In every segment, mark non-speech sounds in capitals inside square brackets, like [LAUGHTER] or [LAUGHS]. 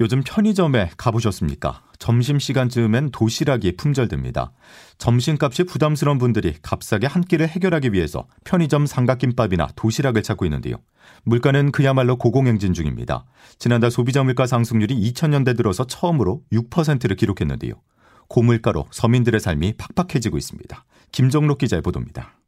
요즘 편의점에 가보셨습니까? 점심시간쯤엔 도시락이 품절됩니다. 점심값이 부담스러운 분들이 값싸게 한 끼를 해결하기 위해서 편의점 삼각김밥이나 도시락을 찾고 있는데요. 물가는 그야말로 고공행진 중입니다. 지난달 소비자 물가 상승률이 2000년대 들어서 처음으로 6%를 기록했는데요. 고물가로 서민들의 삶이 팍팍해지고 있습니다. 김정록 기자의 보도입니다.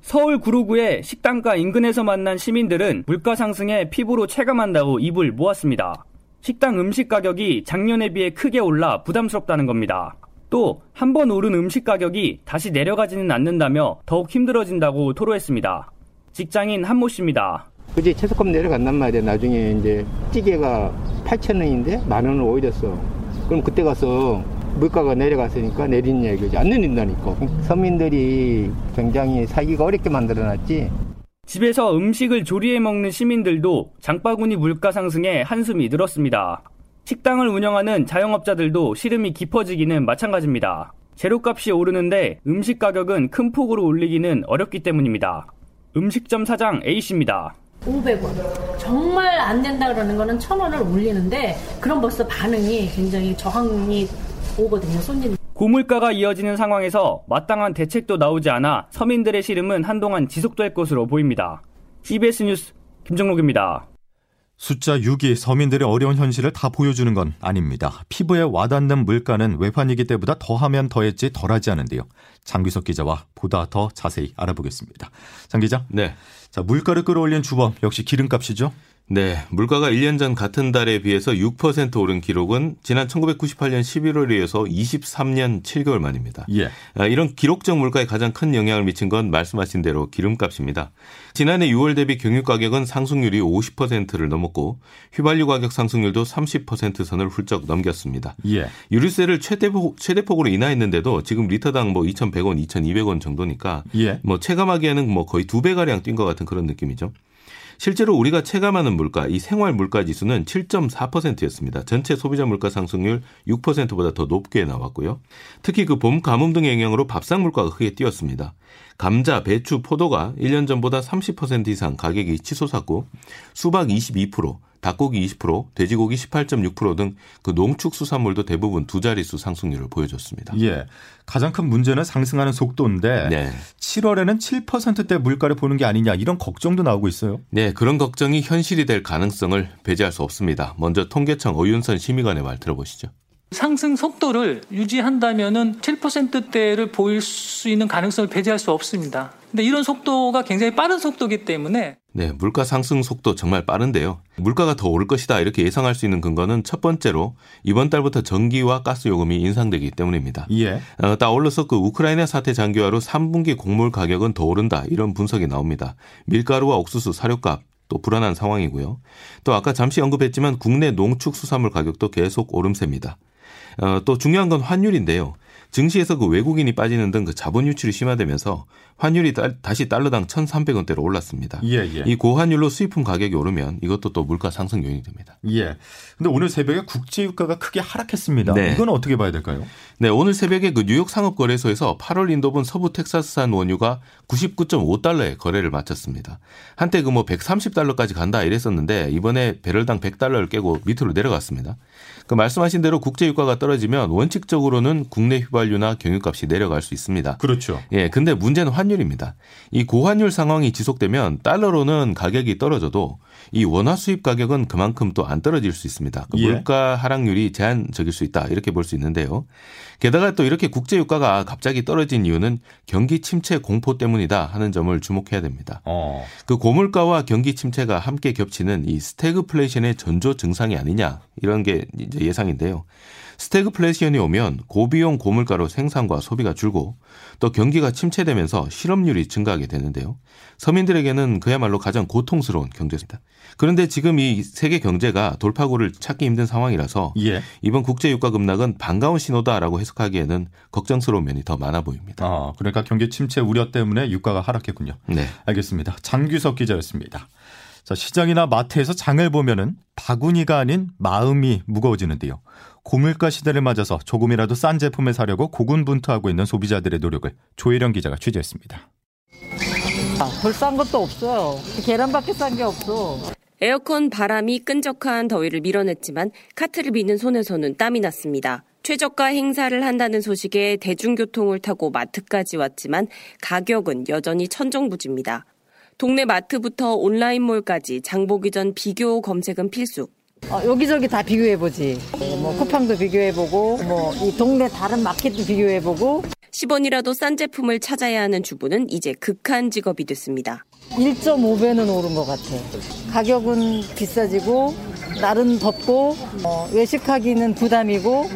서울 구로구의 식당가 인근에서 만난 시민들은 물가 상승에 피부로 체감한다고 입을 모았습니다. 식당 음식 가격이 작년에 비해 크게 올라 부담스럽다는 겁니다. 또 한 번 오른 음식 가격이 다시 내려가지는 않는다며 더욱 힘들어진다고 토로했습니다. 직장인 한모 씨입니다. 그제 채소값 내려간단 말이야. 나중에 이제 찌개가 8천 원인데 만 원을 올렸어. 그럼 그때 가서 물가가 내려갔으니까 내리는 얘기지 안 내린다니까. 서민들이 굉장히 살기가 어렵게 만들어놨지. 집에서 음식을 조리해 먹는 시민들도 장바구니 물가 상승에 한숨이 늘었습니다. 식당을 운영하는 자영업자들도 시름이 깊어지기는 마찬가지입니다. 재료값이 오르는데 음식 가격은 큰 폭으로 올리기는 어렵기 때문입니다. 음식점 사장 A씨입니다. 500원. 정말 안 된다 그러는 거는 1000원을 올리는데 그럼 벌써 반응이 굉장히 저항이 오거든요, 손님. 고물가가 이어지는 상황에서 마땅한 대책도 나오지 않아 서민들의 시름은 한동안 지속될 것으로 보입니다. CBS 뉴스 김정록입니다. 숫자 6이 서민들의 어려운 현실을 다 보여주는 건 아닙니다. 피부에 와닿는 물가는 외환위기 때보다 더하면 더했지 덜하지 않은데요. 장규석 기자와 보다 더 자세히 알아보겠습니다. 장 기자. 네. 자, 물가를 끌어올린 주범 역시 기름값이죠. 네, 물가가 1년 전 같은 달에 비해서 6% 오른 기록은 지난 1998년 11월에 이어서 23년 7개월 만입니다. 예. 아, 이런 기록적 물가에 가장 큰 영향을 미친 건 말씀하신 대로 기름값입니다. 지난해 6월 대비 경유 가격은 상승률이 50%를 넘었고 휘발유 가격 상승률도 30% 선을 훌쩍 넘겼습니다. 예. 유류세를 최대폭, 최대폭으로 인하했는데도 지금 리터당 뭐 2,100원, 2,200원 정도니까 예. 뭐 체감하기에는 뭐 거의 두 배 가량 뛴 것 같은 그런 느낌이죠. 실제로 우리가 체감하는 물가, 이 생활 물가 지수는 7.4%였습니다. 전체 소비자 물가 상승률 6%보다 더 높게 나왔고요. 특히 그 봄 가뭄 등의 영향으로 밥상 물가가 크게 뛰었습니다. 감자, 배추, 포도가 1년 전보다 30% 이상 가격이 치솟았고 수박 22%, 닭고기 20%, 돼지고기 18.6%등 그 농축수산물도 대부분 두 자릿수 상승률을 보여줬습니다. 예. 가장 큰 문제는 상승하는 속도인데 네. 7월에는 7%대 물가를 보는 게 아니냐 이런 걱정도 나오고 있어요. 네, 그런 걱정이 현실이 될 가능성을 배제할 수 없습니다. 먼저 통계청 어윤선 심의관의 말 들어보시죠. 상승 속도를 유지한다면은 7%대를 보일 수 있는 가능성을 배제할 수 없습니다. 근데 이런 속도가 굉장히 빠른 속도기 때문에 네, 물가 상승 속도 정말 빠른데요. 물가가 더 오를 것이다 이렇게 예상할 수 있는 근거는 첫 번째로 이번 달부터 전기와 가스 요금이 인상되기 때문입니다. 예. 어, 따올라서 그 우크라이나 사태 장기화로 3분기 곡물 가격은 더 오른다 이런 분석이 나옵니다. 밀가루와 옥수수 사료값 또 불안한 상황이고요. 또 아까 잠시 언급했지만 국내 농축수산물 가격도 계속 오름세입니다. 어, 또 중요한 건 환율인데요. 증시에서 그 외국인이 빠지는 등 그 자본 유출이 심화되면서 환율이 딸, 다시 달러당 1,300원대로 올랐습니다. 예, 예. 이 고환율로 수입품 가격이 오르면 이것도 또 물가 상승 요인이 됩니다. 예. 근데 오늘 새벽에 국제 유가가 크게 하락했습니다. 네. 이건 어떻게 봐야 될까요? 네, 오늘 새벽에 그 뉴욕 상업 거래소에서 8월 인도분 서부 텍사스산 원유가 99.5달러에 거래를 마쳤습니다. 한때 그 뭐 130달러까지 간다 이랬었는데 이번에 배럴당 100달러를 깨고 밑으로 내려갔습니다. 그 말씀하신 대로 국제 유가가 떨어지면 원칙적으로는 국내 휘발유나 경유값이 내려갈 수 있습니다. 그렇죠. 예, 근데 문제는 환 율입니다. 이 고환율 상황이 지속되면 달러로는 가격이 떨어져도 이 원화 수입 가격은 그만큼 또 안 떨어질 수 있습니다. 그 예. 물가 하락률이 제한적일 수 있다 이렇게 볼 수 있는데요. 게다가 또 이렇게 국제 유가가 갑자기 떨어진 이유는 경기 침체 공포 때문이다 하는 점을 주목해야 됩니다. 어. 그 고물가와 경기 침체가 함께 겹치는 이 스태그플레이션의 전조 증상이 아니냐 이런 게 이제 예상인데요. 스태그플레이션이 오면 고비용 고물가로 생산과 소비가 줄고 또 경기가 침체되면서 실업률이 증가하게 되는데요. 서민들에게는 그야말로 가장 고통스러운 경제입니다. 그런데 지금 이 세계 경제가 돌파구를 찾기 힘든 상황이라서 예. 이번 국제 유가 급락은 반가운 신호다라고 해석하기에는 걱정스러운 면이 더 많아 보입니다. 아, 그러니까 경기 침체 우려 때문에 유가가 하락했군요. 네. 알겠습니다. 장규석 기자였습니다. 자, 시장이나 마트에서 장을 보면은 바구니가 아닌 마음이 무거워지는데요. 고물가 시대를 맞아서 조금이라도 싼 제품을 사려고 고군분투하고 있는 소비자들의 노력을 조혜령 기자가 취재했습니다. 별싼 것도 없어요. 계란밖에 싼 게 없어. 에어컨 바람이 끈적한 더위를 밀어냈지만 카트를 미는 손에서는 땀이 났습니다. 최저가 행사를 한다는 소식에 대중교통을 타고 마트까지 왔지만 가격은 여전히 천정부지입니다. 동네 마트부터 온라인몰까지 장보기 전 비교 검색은 필수. 어, 여기저기 다 비교해보지. 뭐 쿠팡도 비교해보고, 뭐 이 동네 다른 마켓도 비교해보고. 10원이라도 싼 제품을 찾아야 하는 주부는 이제 극한 직업이 됐습니다. 1.5배는 오른 것 같아. 가격은 비싸지고, 날은 덥고, 어, 외식하기는 부담이고,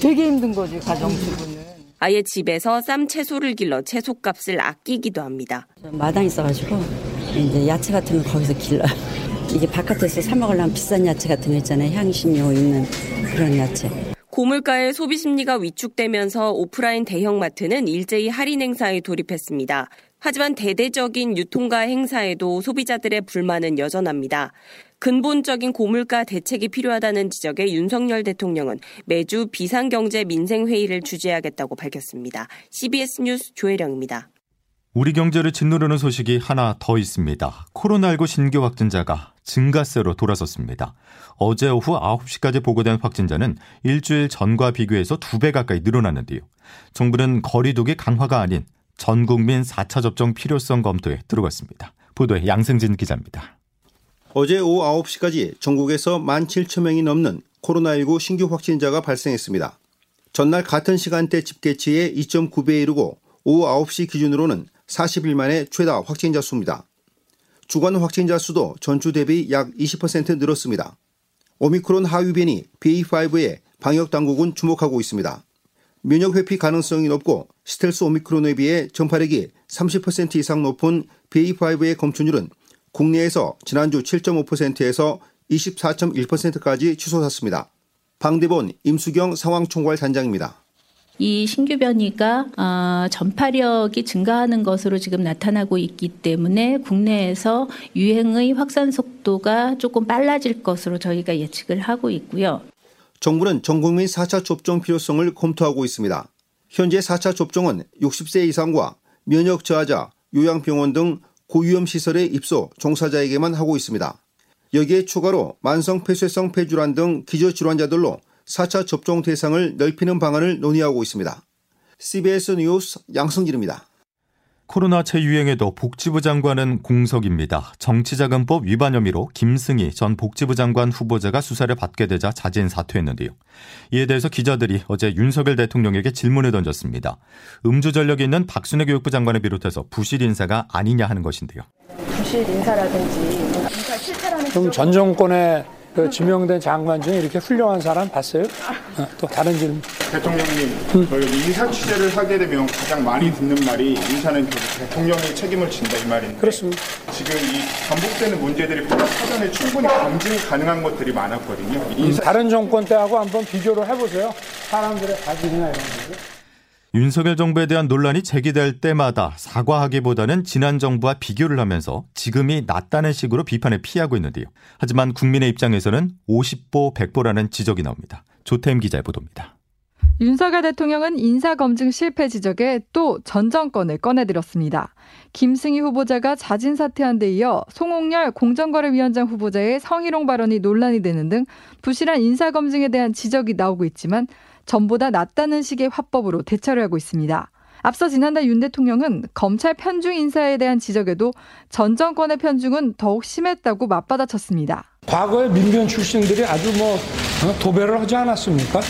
되게 힘든 거지, 가정주부는. 아예 집에서 쌈 채소를 길러 채소값을 아끼기도 합니다. 마당 있어가지고 이제 야채 같은 거 거기서 길러요. 이게 바깥에서 사 먹으려면 비싼 야채 같은 거 있잖아요. 향신료 있는 그런 야채. 고물가의 소비 심리가 위축되면서 오프라인 대형마트는 일제히 할인 행사에 돌입했습니다. 하지만 대대적인 유통가 행사에도 소비자들의 불만은 여전합니다. 근본적인 고물가 대책이 필요하다는 지적에 윤석열 대통령은 매주 비상경제 민생회의를 주재하겠다고 밝혔습니다. CBS 뉴스 조혜령입니다. 우리 경제를 짓누르는 소식이 하나 더 있습니다. 코로나19 신규 확진자가 증가세로 돌아섰습니다. 어제 오후 9시까지 보고된 확진자는 일주일 전과 비교해서 두배 가까이 늘어났는데요. 정부는 거리두기 강화가 아닌 전 국민 4차 접종 필요성 검토에 들어갔습니다. 보도에 양승진 기자입니다. 어제 오후 9시까지 전국에서 17,000명이 넘는 코로나19 신규 확진자가 발생했습니다. 전날 같은 시간대 집계치의 2.9배에 이르고 오후 9시 기준으로는 40일 만에 최다 확진자 수입니다. 주간 확진자 수도 전주 대비 약 20% 늘었습니다. 오미크론 하위 변이 BA5에 방역 당국은 주목하고 있습니다. 면역 회피 가능성이 높고 스텔스 오미크론에 비해 전파력이 30% 이상 높은 BA5의 검출률은 국내에서 지난주 7.5%에서 24.1%까지 치솟았습니다. 방대본 임수경 상황총괄 단장입니다. 이 신규 변이가 어, 전파력이 증가하는 것으로 지금 나타나고 있기 때문에 국내에서 유행의 확산 속도가 조금 빨라질 것으로 저희가 예측을 하고 있고요. 정부는 전 국민 4차 접종 필요성을 검토하고 있습니다. 현재 4차 접종은 60세 이상과 면역 저하자, 요양병원 등 고위험 시설에 입소 종사자에게만 하고 있습니다. 여기에 추가로 만성 폐쇄성 폐질환 등 기저질환자들로 4차 접종 대상을 넓히는 방안을 논의하고 있습니다. CBS 뉴스 양성길입니다. 코로나 재유행에도 복지부 장관은 공석입니다. 정치자금법 위반 혐의로 김승희 전 복지부 장관 후보자가 수사를 받게 되자 자진 사퇴했는데요. 이에 대해서 기자들이 어제 윤석열 대통령에게 질문을 던졌습니다. 음주 전력이 있는 박순애 교육부 장관을 비롯해서 부실 인사가 아니냐 하는 것인데요. 부실 인사라든지 인사 실패라는 그럼 전 정권의 그 지명된 장관 중에 이렇게 훌륭한 사람 봤어요? 어, 또 다른 질문. 대통령님, 음. 저희 인사 취재를 하게 되면 가장 많이 듣는 말이 인사는 대통령이 책임을 진다 이 말인데. 그렇습니다. 지금 이 반복되는 문제들이 보다 사전에 충분히 검증 가능한 것들이 많았거든요. 인사... 다른 정권 때하고 한번 비교를 해보세요. 사람들의 가질이나 이런 것들. 윤석열 정부에 대한 논란이 제기될 때마다 사과하기보다는 지난 정부와 비교를 하면서 지금이 낫다는 식으로 비판을 피하고 있는데요. 하지만 국민의 입장에서는 50보 100보라는 지적이 나옵니다. 조태임 기자의 보도입니다. 윤석열 대통령은 인사검증 실패 지적에 또 전 정권을 꺼내들었습니다. 김승희 후보자가 자진 사퇴한 데 이어 송홍열 공정거래위원장 후보자의 성희롱 발언이 논란이 되는 등 부실한 인사검증에 대한 지적이 나오고 있지만 전보다 낫다는 식의 화법으로 대처를 하고 있습니다. 앞서 지난달 윤 대통령은 검찰 편중 인사에 대한 지적에도 전 정권의 편중은 더욱 심했다고 맞받아쳤습니다. 과거에 민변 출신들이 아주 뭐 어, 도배를 하지 않았습니까?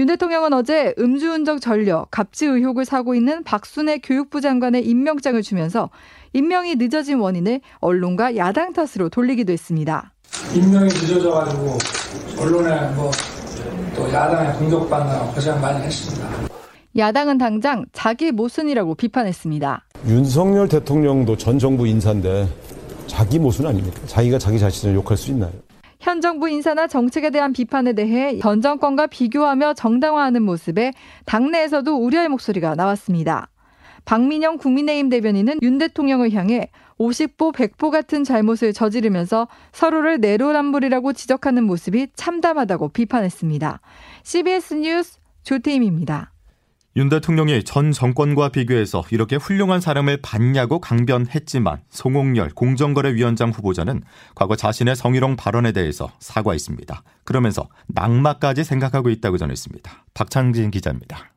윤 대통령은 어제 음주운전 전력, 갑질 의혹을 사고 있는 박순애 교육부 장관의 임명장을 주면서 임명이 늦어진 원인을 언론과 야당 탓으로 돌리기도 했습니다. 임명이 늦어져가지고 언론에 뭐 또 야당의 공격받느라 고생 많이 했습니다. 야당은 당장 자기 모순이라고 비판했습니다. 윤석열 대통령도 전 정부 인사인데 자기 모순 아닙니까? 자기가 자기 자신을 욕할 수 있나요? 현 정부 인사나 정책에 대한 비판에 대해 전 정권과 비교하며 정당화하는 모습에 당내에서도 우려의 목소리가 나왔습니다. 박민영 국민의힘 대변인은 윤 대통령을 향해 50보 100보 같은 잘못을 저지르면서 서로를 내로남불이라고 지적하는 모습이 참담하다고 비판했습니다. CBS 뉴스 조태임입니다. 윤 대통령이 전 정권과 비교해서 이렇게 훌륭한 사람을 봤냐고 강변했지만 송홍열 공정거래위원장 후보자는 과거 자신의 성희롱 발언에 대해서 사과했습니다. 그러면서 낙마까지 생각하고 있다고 전했습니다. 박창진 기자입니다.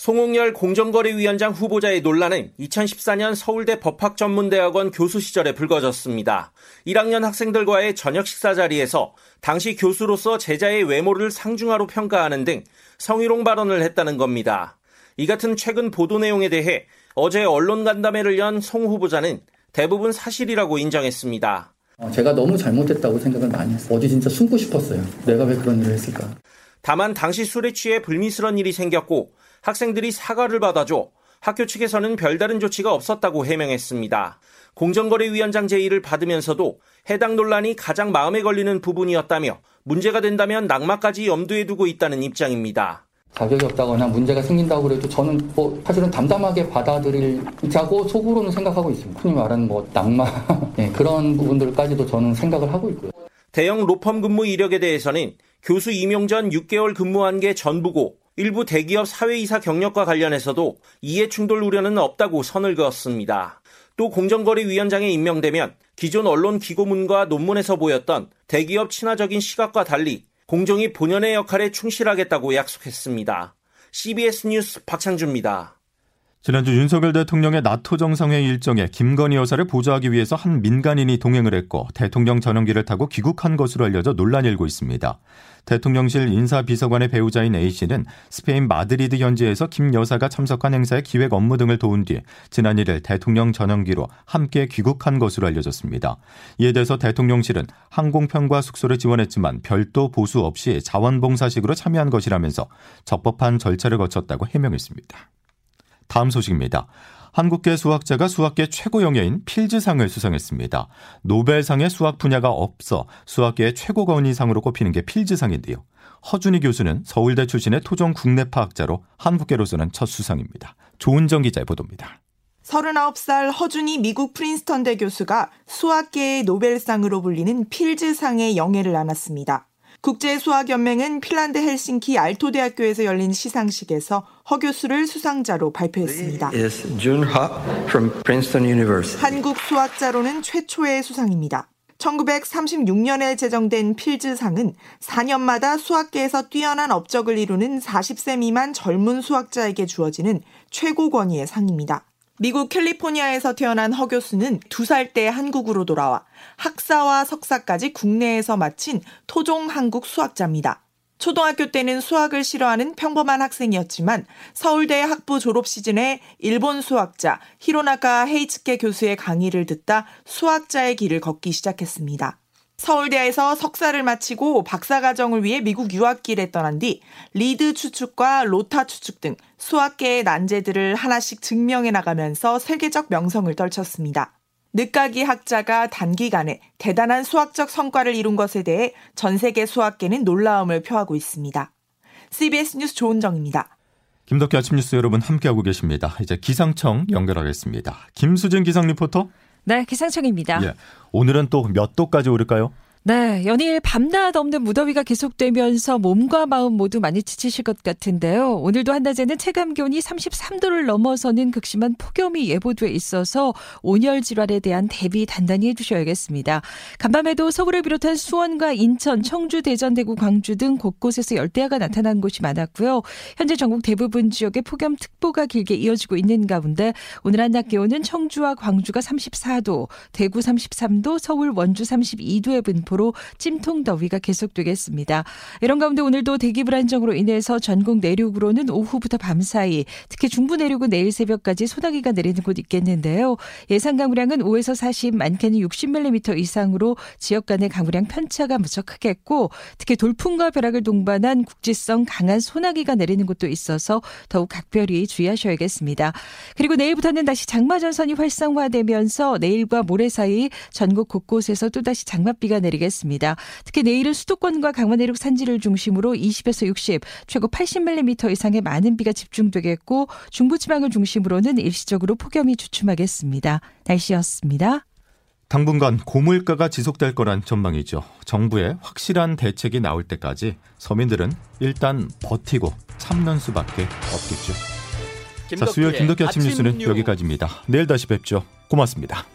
송홍열 공정거래위원장 후보자의 논란은 2014년 서울대 법학전문대학원 교수 시절에 불거졌습니다. 1학년 학생들과의 저녁 식사 자리에서 당시 교수로서 제자의 외모를 상중하로 평가하는 등 성희롱 발언을 했다는 겁니다. 이 같은 최근 보도 내용에 대해 어제 언론 간담회를 연 송 후보자는 대부분 사실이라고 인정했습니다. 어, 제가 너무 잘못했다고 생각을 많이 했어요. 어디 진짜 숨고 싶었어요. 내가 왜 그런 일을 했을까. 다만 당시 술에 취해 불미스런 일이 생겼고 학생들이 사과를 받아줘 학교 측에서는 별다른 조치가 없었다고 해명했습니다. 공정거래위원장 제의를 받으면서도 해당 논란이 가장 마음에 걸리는 부분이었다며 문제가 된다면 낙마까지 염두에 두고 있다는 입장입니다. 자격이 없다거나 문제가 생긴다고 그래도 저는 뭐 사실은 담담하게 받아들이자고 속으로는 생각하고 있습니다. 흔히 말하는 뭐 낙마 [LAUGHS] 네, 그런 부분들까지도 저는 생각을 하고 있고요. 대형 로펌 근무 이력에 대해서는 교수 임용 전 6개월 근무한 게 전부고 일부 대기업 사회이사 경력과 관련해서도 이해 충돌 우려는 없다고 선을 그었습니다. 또 공정거래위원장에 임명되면 기존 언론 기고문과 논문에서 보였던 대기업 친화적인 시각과 달리 공정위 본연의 역할에 충실하겠다고 약속했습니다. CBS 뉴스 박창주입니다. 지난주 윤석열 대통령의 나토 정상회의 일정에 김건희 여사를 보좌하기 위해서 한 민간인이 동행을 했고 대통령 전용기를 타고 귀국한 것으로 알려져 논란이 일고 있습니다. 대통령실 인사비서관의 배우자인 A씨는 스페인 마드리드 현지에서 김 여사가 참석한 행사의 기획 업무 등을 도운 뒤 지난 1일 대통령 전용기로 함께 귀국한 것으로 알려졌습니다. 이에 대해서 대통령실은 항공편과 숙소를 지원했지만 별도 보수 없이 자원봉사식으로 참여한 것이라면서 적법한 절차를 거쳤다고 해명했습니다. 다음 소식입니다. 한국계 수학자가 수학계 최고 영예인 필즈상을 수상했습니다. 노벨상의 수학 분야가 없어 수학계의 최고 권위상으로 꼽히는 게 필즈상인데요. 허준희 교수는 서울대 출신의 토종 국내파학자로 한국계로서는 첫 수상입니다. 조은정 기자의 보도입니다. 39살 허준희 미국 프린스턴대 교수가 수학계의 노벨상으로 불리는 필즈상의 영예를 안았습니다. 국제수학연맹은 핀란드 헬싱키 알토대학교에서 열린 시상식에서 허 교수를 수상자로 발표했습니다. 한국 수학자로는 최초의 수상입니다. 1936년에 제정된 필즈상은 4년마다 수학계에서 뛰어난 업적을 이루는 40세 미만 젊은 수학자에게 주어지는 최고 권위의 상입니다. 미국 캘리포니아에서 태어난 허 교수는 두 살 때 한국으로 돌아와 학사와 석사까지 국내에서 마친 토종 한국 수학자입니다. 초등학교 때는 수학을 싫어하는 평범한 학생이었지만 서울대 학부 졸업 시즌에 일본 수학자 히로나카 헤이츠케 교수의 강의를 듣다 수학자의 길을 걷기 시작했습니다. 서울대에서 석사를 마치고 박사과정을 위해 미국 유학길에 떠난 뒤 리드 추측과 로타 추측 등 수학계의 난제들을 하나씩 증명해 나가면서 세계적 명성을 떨쳤습니다. 늦깎이 학자가 단기간에 대단한 수학적 성과를 이룬 것에 대해 전 세계 수학계는 놀라움을 표하고 있습니다. CBS 뉴스 조은정입니다. 김덕기 아침 뉴스 여러분 함께하고 계십니다. 이제 기상청 연결하겠습니다. 김수진 기상 리포터. 네, 기상청입니다. 예, 오늘은 또 몇 도까지 오를까요? 네, 연일 밤낮 없는 무더위가 계속되면서 몸과 마음 모두 많이 지치실 것 같은데요. 오늘도 한낮에는 체감 기온이 33도를 넘어서는 극심한 폭염이 예보돼 있어서 온열 질환에 대한 대비 단단히 해주셔야겠습니다. 간밤에도 서울을 비롯한 수원과 인천, 청주, 대전, 대구, 광주 등 곳곳에서 열대야가 나타난 곳이 많았고요. 현재 전국 대부분 지역에 폭염특보가 길게 이어지고 있는 가운데 오늘 한낮 기온은 청주와 광주가 34도, 대구 33도, 서울, 원주 32도에 분포 앞으로 찜통 더위가 계속되겠습니다. 이런 가운데 오늘도 대기 불안정으로 인해서 전국 내륙으로는 오후부터 밤 사이 특히 중부 내륙은 내일 새벽까지 소나기가 내리는 곳 있겠는데요. 예상 강우량은 5에서 40, 많게는 60mm 이상으로 지역 간의 강우량 편차가 무척 크겠고 특히 돌풍과 벼락을 동반한 국지성 강한 소나기가 내리는 곳도 있어서 더욱 각별히 주의하셔야겠습니다. 그리고 내일부터는 다시 장마 전선이 활성화되면서 내일과 모레 사이 전국 곳곳에서 또다시 장맛비가 내리겠습니다. 특히 내일은 수도권과 강원 내륙 산지를 중심으로 20에서 60, 최고 80mm 이상의 많은 비가 집중되겠고 중부지방을 중심으로는 일시적으로 폭염이 주춤하겠습니다. 날씨였습니다. 당분간 고물가가 지속될 거란 전망이죠. 정부의 확실한 대책이 나올 때까지 서민들은 일단 버티고 참는 수밖에 없겠죠. 자, 수요일 김덕기 아침 뉴스는 여기까지입니다. 내일 다시 뵙죠. 고맙습니다.